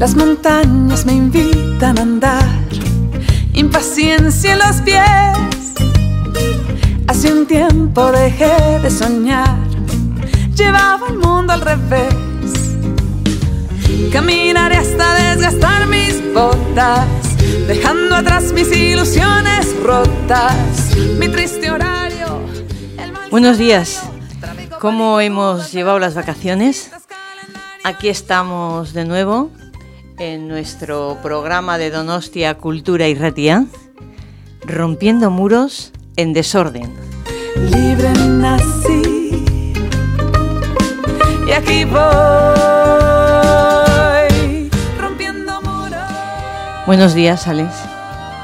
Las montañas me invitan a andar, impaciencia en los pies. Hace un tiempo dejé de soñar, llevaba el mundo al revés. Caminaré hasta desgastar mis botas, dejando atrás mis ilusiones rotas, mi triste horario. Buenos días. ¿Cómo hemos llevado las vacaciones? Aquí estamos de nuevo en nuestro programa de Donostia Cultura y Ratia, rompiendo muros en desorden. Libre nací y aquí voy rompiendo muros. Buenos días, Alex.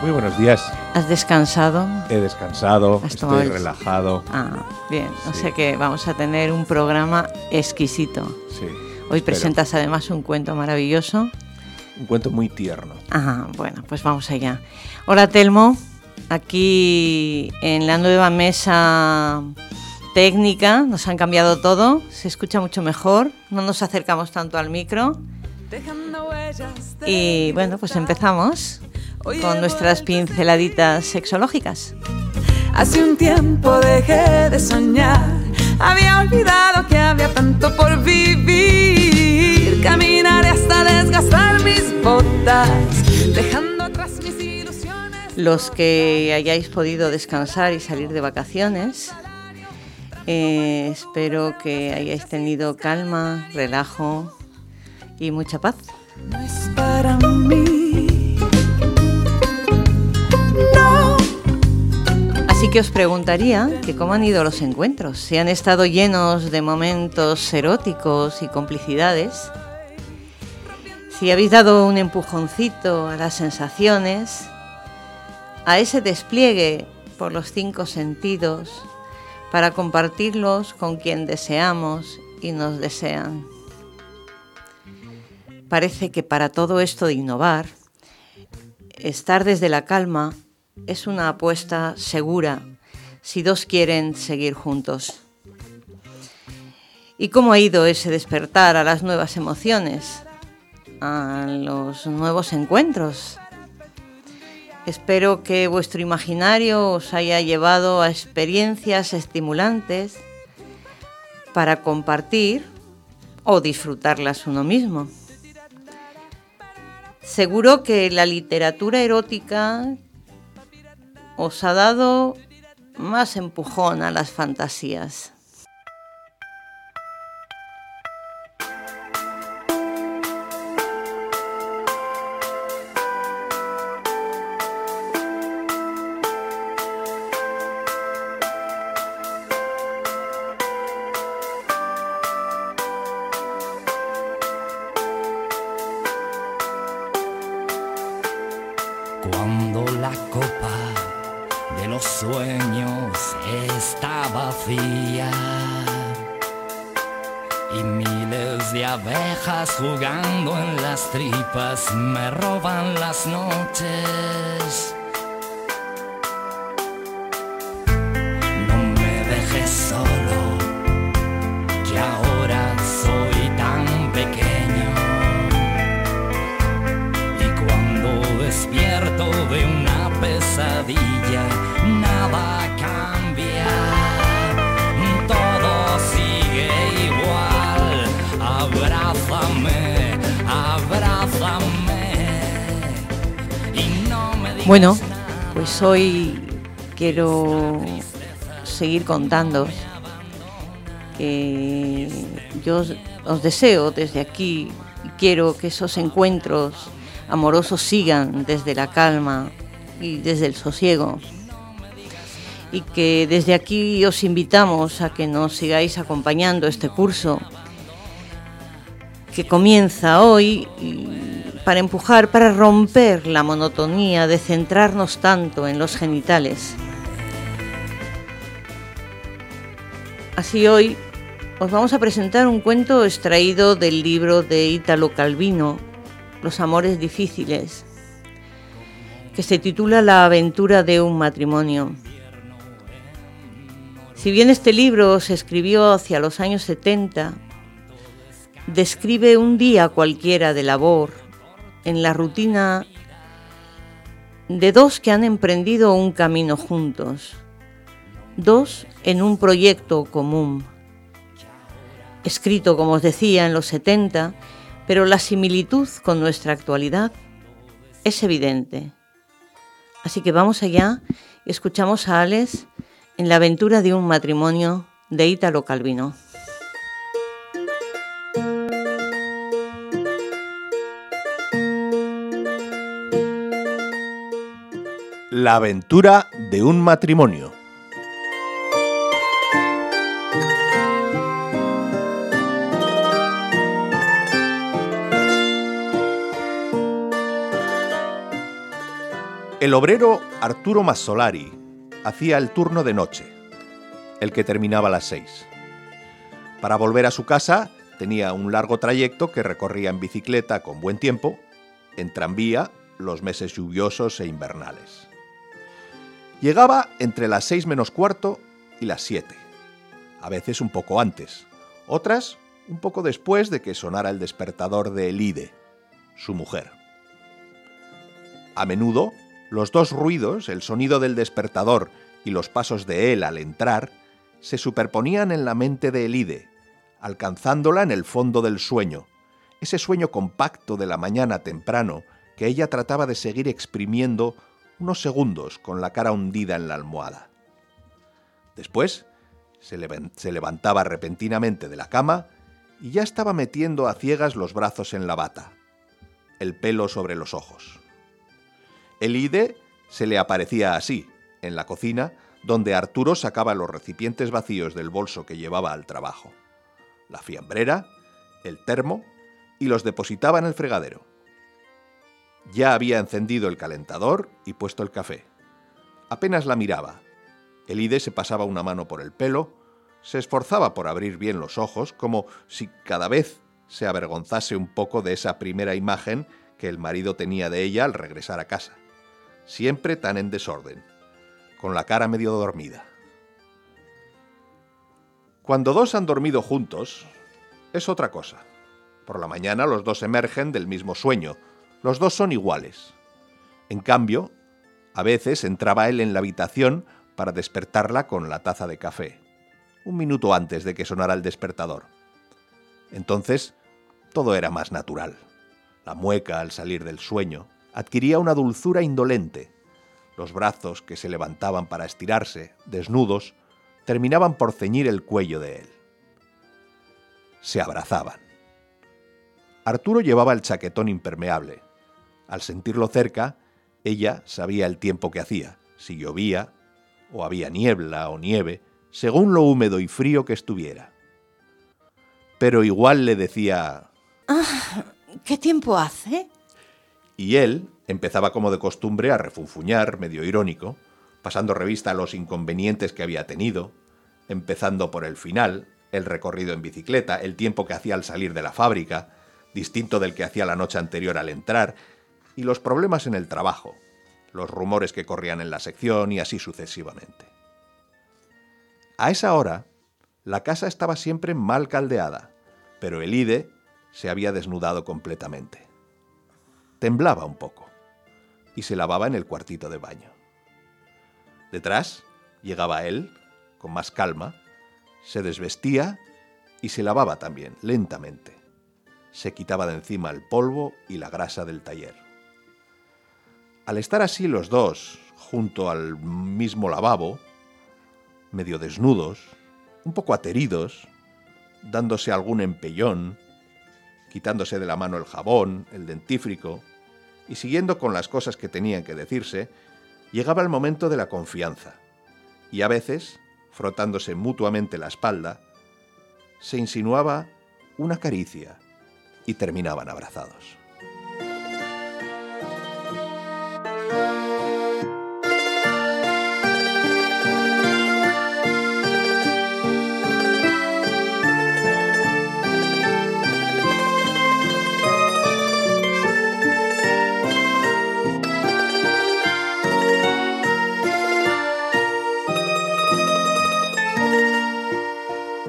Muy buenos días. ¿Has descansado? He descansado, Has estoy el- relajado. Ah, bien. O Sí. sea que vamos a tener un programa exquisito. Sí. Hoy espero. presentas además un cuento maravilloso. Un cuento muy tierno. Ajá, bueno, pues vamos allá. Hola Telmo, aquí en la nueva mesa técnica nos han cambiado todo, se escucha mucho mejor, no nos acercamos tanto al micro y bueno, pues empezamos con nuestras pinceladitas sexológicas. Hace un tiempo dejé de soñar, había olvidado que había tanto por vivir. Caminaré hasta desgastar mis botas, dejando atrás mis ilusiones. Los que hayáis podido descansar y salir de vacaciones, eh, espero que hayáis tenido calma, relajo y mucha paz. No es para mí. No, Así que os preguntaría que cómo han ido los encuentros, si han estado llenos de momentos eróticos y complicidades, si habéis dado un empujoncito a las sensaciones, a ese despliegue por los cinco sentidos, para compartirlos con quien deseamos y nos desean. Parece que para todo esto de innovar, estar desde la calma es una apuesta segura si dos quieren seguir juntos. ¿Y cómo ha ido ese despertar a las nuevas emociones, a los nuevos encuentros? Espero que vuestro imaginario os haya llevado a experiencias estimulantes para compartir o disfrutarlas uno mismo. Seguro que la literatura erótica os ha dado más empujón a las fantasías. Bueno, pues hoy quiero seguir contando que yo os, os deseo desde aquí y quiero que esos encuentros amorosos sigan desde la calma y desde el sosiego. Y que desde aquí os invitamos a que nos sigáis acompañando este curso que comienza hoy y para empujar, para romper la monotonía de centrarnos tanto en los genitales. Así hoy os vamos a presentar un cuento extraído del libro de Ítalo Calvino, Los amores difíciles, que se titula La aventura de un matrimonio. Si bien este libro se escribió hacia los años 70, describe un día cualquiera de labor en la rutina de dos que han emprendido un camino juntos, dos en un proyecto común, escrito, como os decía, en los 70, pero la similitud con nuestra actualidad es evidente. Así que vamos allá y escuchamos a Alex en la aventura de un matrimonio de Ítalo Calvino. La aventura de un matrimonio. El obrero Arturo Massolari hacía el turno de noche, el que terminaba a las seis. Para volver a su casa tenía un largo trayecto que recorría en bicicleta con buen tiempo, en tranvía los meses lluviosos e invernales. Llegaba entre las seis menos cuarto y las siete, a veces un poco antes, otras un poco después de que sonara el despertador de Elide, su mujer. A menudo, los dos ruidos, el sonido del despertador y los pasos de él al entrar, se superponían en la mente de Elide, alcanzándola en el fondo del sueño, ese sueño compacto de la mañana temprano que ella trataba de seguir exprimiendo unos segundos con la cara hundida en la almohada. Después se, levantaba repentinamente de la cama y ya estaba metiendo a ciegas los brazos en la bata, el pelo sobre los ojos. Elide se le aparecía así, en la cocina, donde Arturo sacaba los recipientes vacíos del bolso que llevaba al trabajo, la fiambrera, el termo, y los depositaba en el fregadero. Ya había encendido el calentador y puesto el café. Apenas la miraba. Elide se pasaba una mano por el pelo, se esforzaba por abrir bien los ojos, como si cada vez se avergonzase un poco de esa primera imagen que el marido tenía de ella al regresar a casa, siempre tan en desorden, con la cara medio dormida. Cuando dos han dormido juntos, es otra cosa. Por la mañana los dos emergen del mismo sueño, los dos son iguales. En cambio, a veces entraba él en la habitación para despertarla con la taza de café, un minuto antes de que sonara el despertador. Entonces, todo era más natural. La mueca al salir del sueño adquiría una dulzura indolente. Los brazos que se levantaban para estirarse, desnudos, terminaban por ceñir el cuello de él. Se abrazaban. Arturo llevaba el chaquetón impermeable, al sentirlo cerca, ella sabía el tiempo que hacía, si llovía, o había niebla o nieve, según lo húmedo y frío que estuviera. Pero igual le decía... Ah, ¿Qué tiempo hace? Y él empezaba como de costumbre a refunfuñar, medio irónico, pasando revista a los inconvenientes que había tenido, empezando por el final, el recorrido en bicicleta, el tiempo que hacía al salir de la fábrica, distinto del que hacía la noche anterior al entrar, y los problemas en el trabajo, los rumores que corrían en la sección y así sucesivamente. A esa hora, la casa estaba siempre mal caldeada, pero el IDE se había desnudado completamente. Temblaba un poco y se lavaba en el cuartito de baño. Detrás llegaba él, con más calma, se desvestía y se lavaba también, lentamente. Se quitaba de encima el polvo y la grasa del taller. Al estar así los dos, junto al mismo lavabo, medio desnudos, un poco ateridos, dándose algún empellón, quitándose de la mano el jabón, el dentífrico, y siguiendo con las cosas que tenían que decirse, llegaba el momento de la confianza, y a veces, frotándose mutuamente la espalda, se insinuaba una caricia y terminaban abrazados.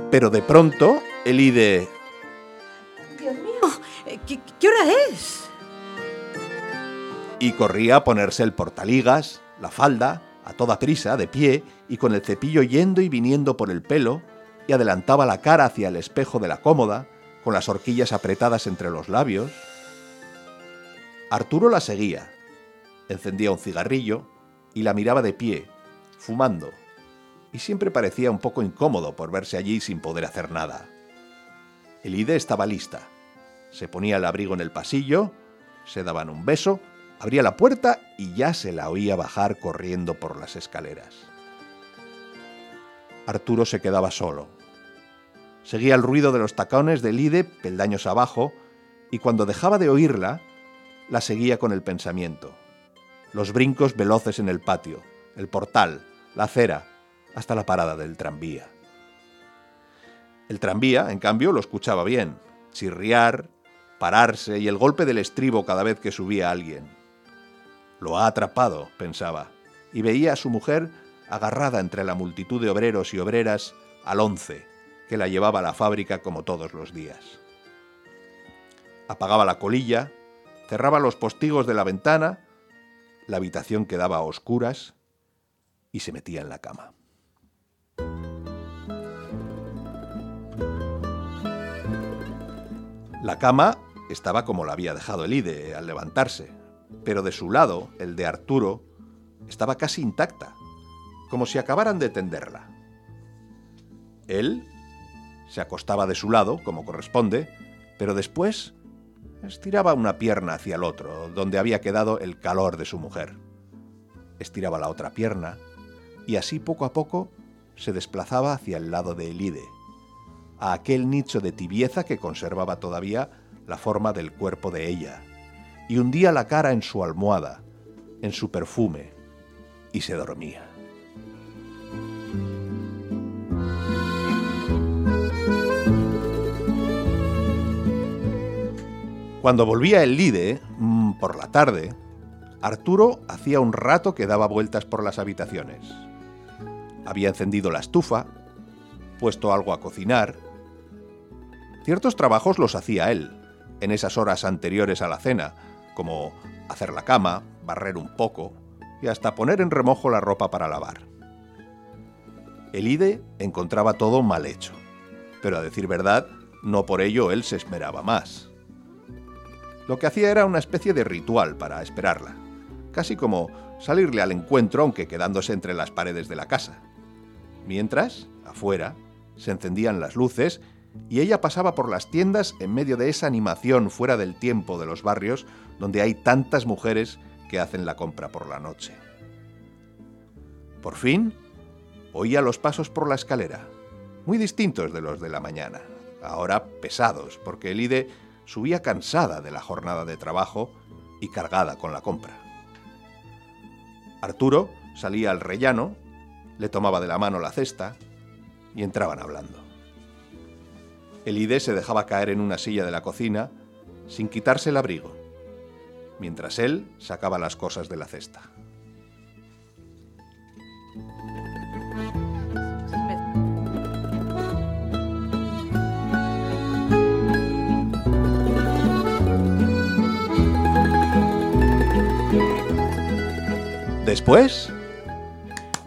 Pero de pronto, Elide... Dios mío, ¿qué, qué hora es? Y corría a ponerse el portaligas, la falda, a toda prisa, de pie, y con el cepillo yendo y viniendo por el pelo, y adelantaba la cara hacia el espejo de la cómoda, con las horquillas apretadas entre los labios. Arturo la seguía, encendía un cigarrillo y la miraba de pie, fumando, y siempre parecía un poco incómodo por verse allí sin poder hacer nada. Elide estaba lista. Se ponía el abrigo en el pasillo, se daban un beso, abría la puerta y ya se la oía bajar corriendo por las escaleras. Arturo se quedaba solo. Seguía el ruido de los tacones de Lide peldaños abajo y cuando dejaba de oírla, la seguía con el pensamiento. Los brincos veloces en el patio, el portal, la acera, hasta la parada del tranvía. El tranvía, en cambio, lo escuchaba bien, chirriar, pararse y el golpe del estribo cada vez que subía alguien. Lo ha atrapado, pensaba, y veía a su mujer agarrada entre la multitud de obreros y obreras al once, que la llevaba a la fábrica como todos los días. Apagaba la colilla, cerraba los postigos de la ventana, la habitación quedaba a oscuras y se metía en la cama. La cama estaba como la había dejado Elide al levantarse, pero de su lado, el de Arturo, estaba casi intacta, como si acabaran de tenderla. Él se acostaba de su lado, como corresponde, pero después estiraba una pierna hacia el otro, donde había quedado el calor de su mujer. Estiraba la otra pierna, y así poco a poco se desplazaba hacia el lado de Elide, a aquel nicho de tibieza que conservaba todavía la forma del cuerpo de ella, y hundía la cara en su almohada, en su perfume, y se dormía. Cuando volvía el Lide, mm, por la tarde, Arturo hacía un rato que daba vueltas por las habitaciones. Había encendido la estufa, puesto algo a cocinar. Ciertos trabajos los hacía él, en esas horas anteriores a la cena, como hacer la cama, barrer un poco y hasta poner en remojo la ropa para lavar. Elide encontraba todo mal hecho, pero a decir verdad, no por ello él se esmeraba más. Lo que hacía era una especie de ritual para esperarla, casi como salirle al encuentro aunque quedándose entre las paredes de la casa. Mientras, afuera, se encendían las luces y ella pasaba por las tiendas en medio de esa animación fuera del tiempo de los barrios donde hay tantas mujeres que hacen la compra por la noche. Por fin, oía los pasos por la escalera, muy distintos de los de la mañana, ahora pesados, porque Elide subía cansada de la jornada de trabajo y cargada con la compra. Arturo salía al rellano, le tomaba de la mano la cesta y entraban hablando. Elide se dejaba caer en una silla de la cocina sin quitarse el abrigo, mientras él sacaba las cosas de la cesta. Después,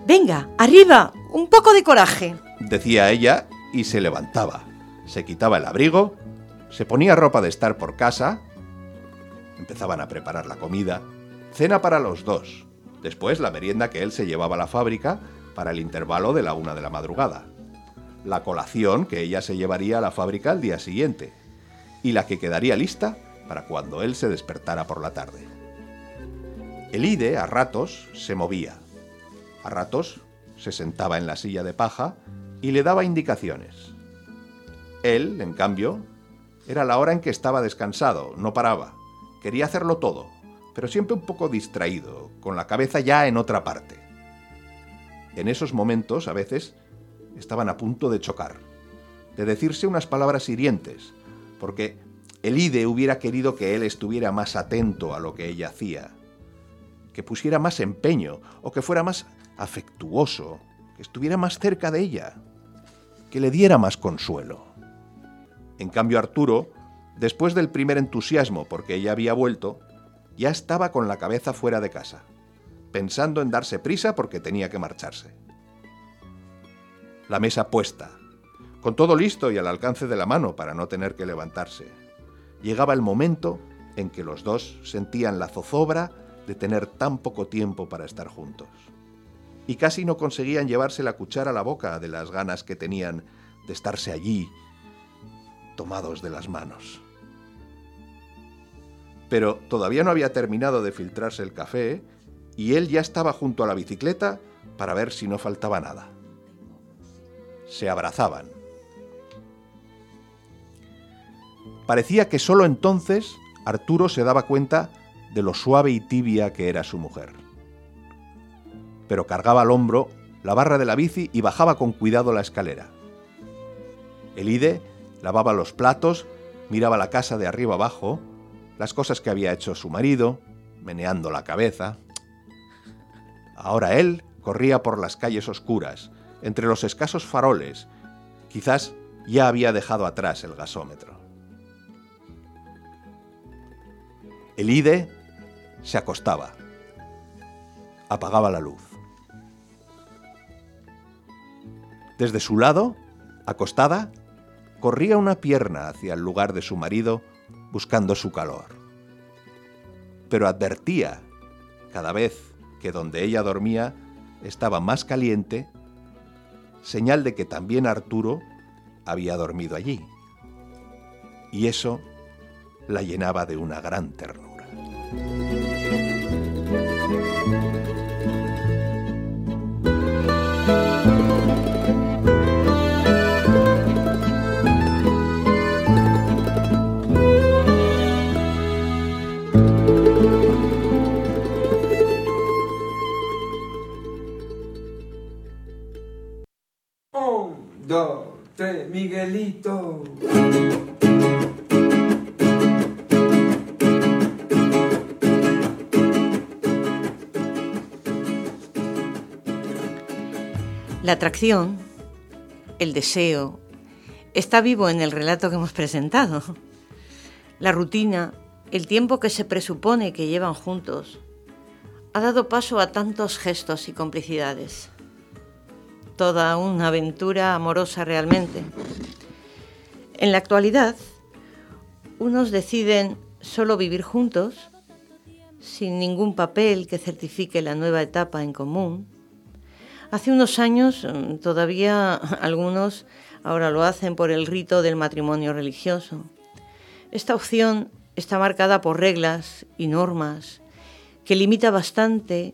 Venga, arriba, un poco de coraje. decía ella y se levantaba. Se quitaba el abrigo, se ponía ropa de estar por casa, empezaban a preparar la comida, cena para los dos, después la merienda que él se llevaba a la fábrica para el intervalo de la una de la madrugada, la colación que ella se llevaría a la fábrica al día siguiente y la que quedaría lista para cuando él se despertara por la tarde. El Ide a ratos se movía, a ratos se sentaba en la silla de paja y le daba indicaciones. Él, en cambio, era la hora en que estaba descansado, no paraba. Quería hacerlo todo, pero siempre un poco distraído, con la cabeza ya en otra parte. En esos momentos, a veces, estaban a punto de chocar, de decirse unas palabras hirientes, porque el Ide hubiera querido que él estuviera más atento a lo que ella hacía, que pusiera más empeño o que fuera más afectuoso, que estuviera más cerca de ella, que le diera más consuelo. En cambio Arturo, después del primer entusiasmo porque ella había vuelto, ya estaba con la cabeza fuera de casa, pensando en darse prisa porque tenía que marcharse. La mesa puesta, con todo listo y al alcance de la mano para no tener que levantarse. Llegaba el momento en que los dos sentían la zozobra de tener tan poco tiempo para estar juntos. Y casi no conseguían llevarse la cuchara a la boca de las ganas que tenían de estarse allí, tomados de las manos. Pero todavía no había terminado de filtrarse el café y él ya estaba junto a la bicicleta para ver si no faltaba nada. Se abrazaban. Parecía que solo entonces Arturo se daba cuenta de lo suave y tibia que era su mujer. Pero cargaba al hombro la barra de la bici y bajaba con cuidado la escalera. Elide lavaba los platos, miraba la casa de arriba abajo, las cosas que había hecho su marido, meneando la cabeza. Ahora él corría por las calles oscuras, entre los escasos faroles. Quizás ya había dejado atrás el gasómetro. Elide se acostaba. Apagaba la luz. Desde su lado, acostada, corría una pierna hacia el lugar de su marido buscando su calor. Pero advertía, cada vez que donde ella dormía estaba más caliente, señal de que también Arturo había dormido allí. Y eso la llenaba de una gran ternura. Miguelito. La atracción, el deseo, está vivo en el relato que hemos presentado. La rutina, el tiempo que se presupone que llevan juntos, ha dado paso a tantos gestos y complicidades. Toda una aventura amorosa realmente. En la actualidad, unos deciden solo vivir juntos, sin ningún papel que certifique la nueva etapa en común, Hace unos años mm, todavía algunos ahora lo hacen por el rito del matrimonio religioso. Esta opción está marcada por reglas y normas que limita bastante,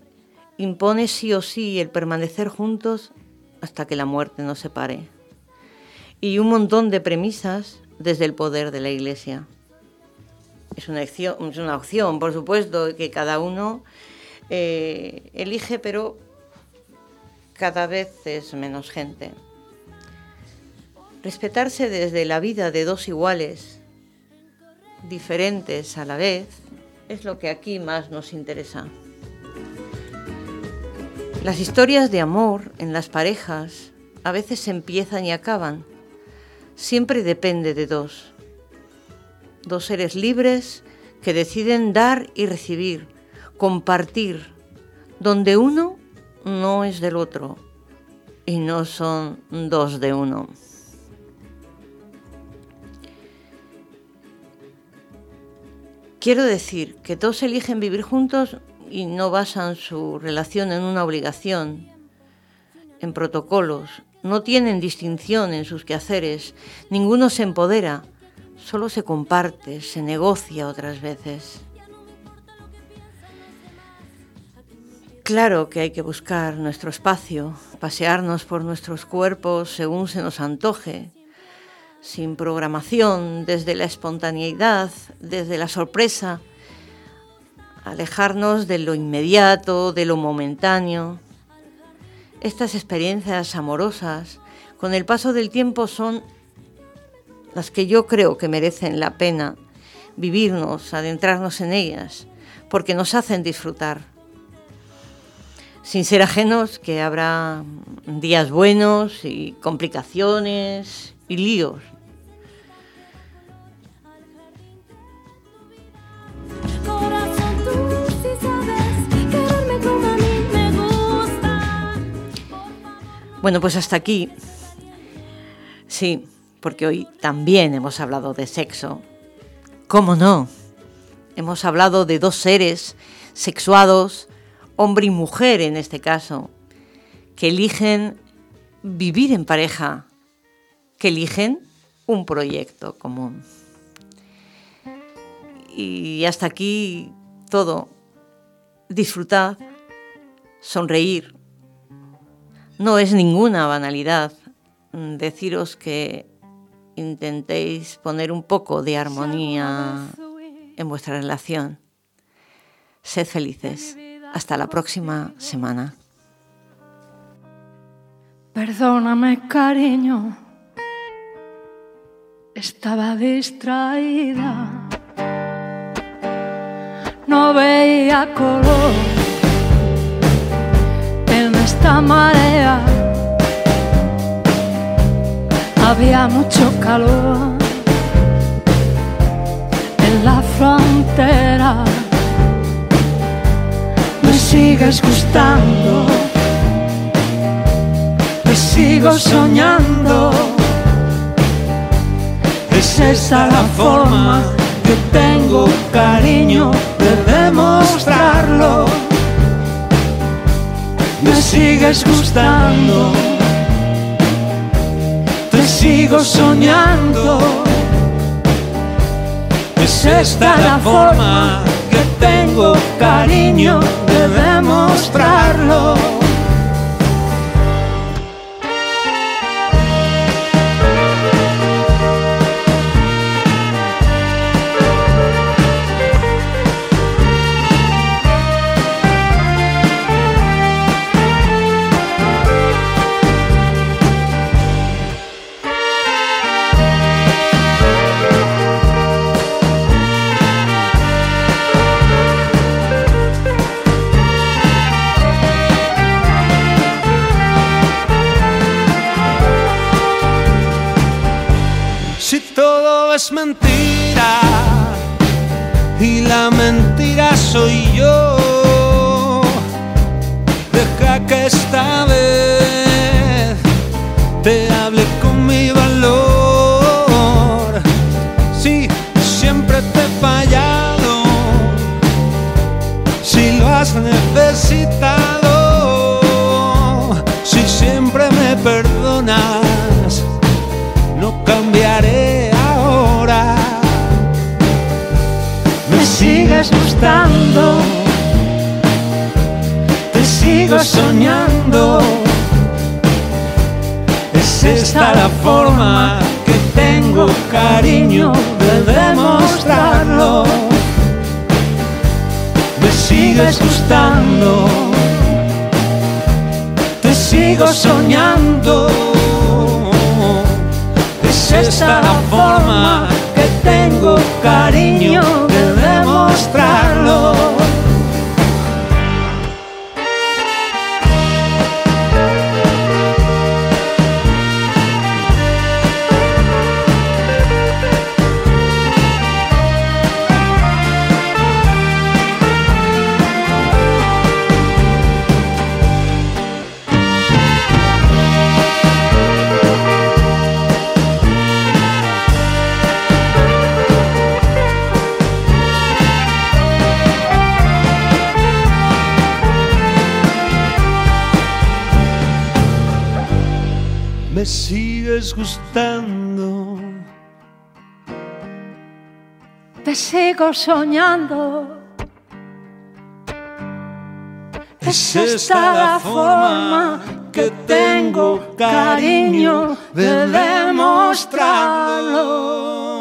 impone sí o sí el permanecer juntos hasta que la muerte nos separe. Y un montón de premisas desde el poder de la Iglesia. Es una opción, es una opción por supuesto, que cada uno eh, elige, pero cada vez es menos gente. Respetarse desde la vida de dos iguales, diferentes a la vez, es lo que aquí más nos interesa. Las historias de amor en las parejas a veces empiezan y acaban. Siempre depende de dos. Dos seres libres que deciden dar y recibir, compartir, donde uno no es del otro y no son dos de uno. Quiero decir que todos eligen vivir juntos y no basan su relación en una obligación, en protocolos, no tienen distinción en sus quehaceres, ninguno se empodera, solo se comparte, se negocia otras veces. Claro que hay que buscar nuestro espacio, pasearnos por nuestros cuerpos según se nos antoje, sin programación, desde la espontaneidad, desde la sorpresa, alejarnos de lo inmediato, de lo momentáneo. Estas experiencias amorosas, con el paso del tiempo, son las que yo creo que merecen la pena vivirnos, adentrarnos en ellas, porque nos hacen disfrutar sin ser ajenos que habrá días buenos y complicaciones y líos. Bueno, pues hasta aquí. Sí, porque hoy también hemos hablado de sexo. ¿Cómo no? Hemos hablado de dos seres sexuados, hombre y mujer en este caso, que eligen vivir en pareja, que eligen un proyecto común. Y hasta aquí todo. Disfrutad, sonreír. No es ninguna banalidad deciros que intentéis poner un poco de armonía en vuestra relación. Sed felices. Hasta la próxima semana. Perdóname, cariño. Estaba distraída. No veía color esta marea. Había mucho calor en la frontera. Me sigues gustando, me sigo soñando. Es esa la forma que tengo, cariño, de demostrarlo. Me sigues gustando, te sigo soñando. Es esta la forma que tengo, cariño, de demostrarlo. Es mentira y la mentira soy yo, deja que esta vez te hable con mi valor. Si siempre te he fallado, si lo has necesitado, soñando. Es esta la forma que tengo, cariño, de demostrarlo. Me sigues gustando. Te sigo soñando. Es esta la forma que tengo, cariño, de demostrarlo. Me sigues gustando. te sigo soñando. Es esta la forma que tengo, cariño, de demostrarlo.